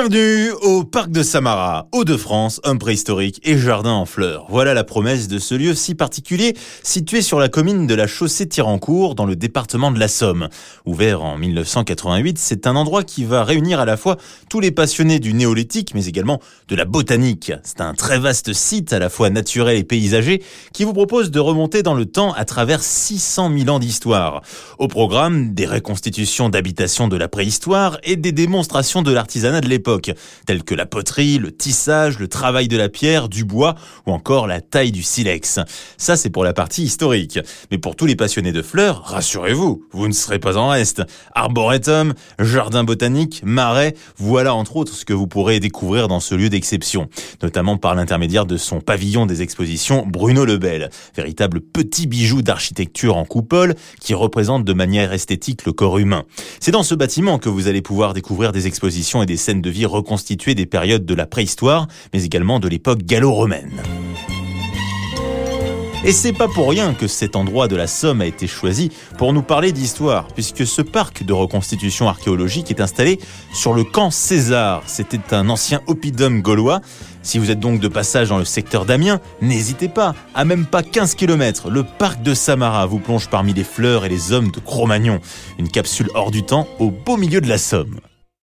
Bienvenue au parc de Samara, Hauts-de-France, homme préhistorique et jardin en fleurs. Voilà la promesse de ce lieu si particulier situé sur la commune de la Chaussée-Tirancourt dans le département de la Somme. Ouvert en 1988, c'est un endroit qui va réunir à la fois tous les passionnés du néolithique mais également de la botanique. C'est un très vaste site à la fois naturel et paysager qui vous propose de remonter dans le temps à travers 600 000 ans d'histoire. Au programme, des reconstitutions d'habitations de la préhistoire et des démonstrations de l'artisanat de l'époque époque, telles que la poterie, le tissage, le travail de la pierre, du bois ou encore la taille du silex. Ça, c'est pour la partie historique. Mais pour tous les passionnés de fleurs, rassurez-vous, vous ne serez pas en reste. Arboretum, jardin botanique, marais, voilà entre autres ce que vous pourrez découvrir dans ce lieu d'exception, notamment par l'intermédiaire de son pavillon des expositions Bruno Lebel, véritable petit bijou d'architecture en coupole qui représente de manière esthétique le corps humain. C'est dans ce bâtiment que vous allez pouvoir découvrir des expositions et des scènes de de vie reconstituée des périodes de la préhistoire, mais également de l'époque gallo-romaine. Et c'est pas pour rien que cet endroit de la Somme a été choisi pour nous parler d'histoire, puisque ce parc de reconstitution archéologique est installé sur le camp César. C'était un ancien oppidum gaulois. Si vous êtes donc de passage dans le secteur d'Amiens, n'hésitez pas, à même pas 15 km, le parc de Samara vous plonge parmi les fleurs et les hommes de Cro-Magnon. Une capsule hors du temps au beau milieu de la Somme.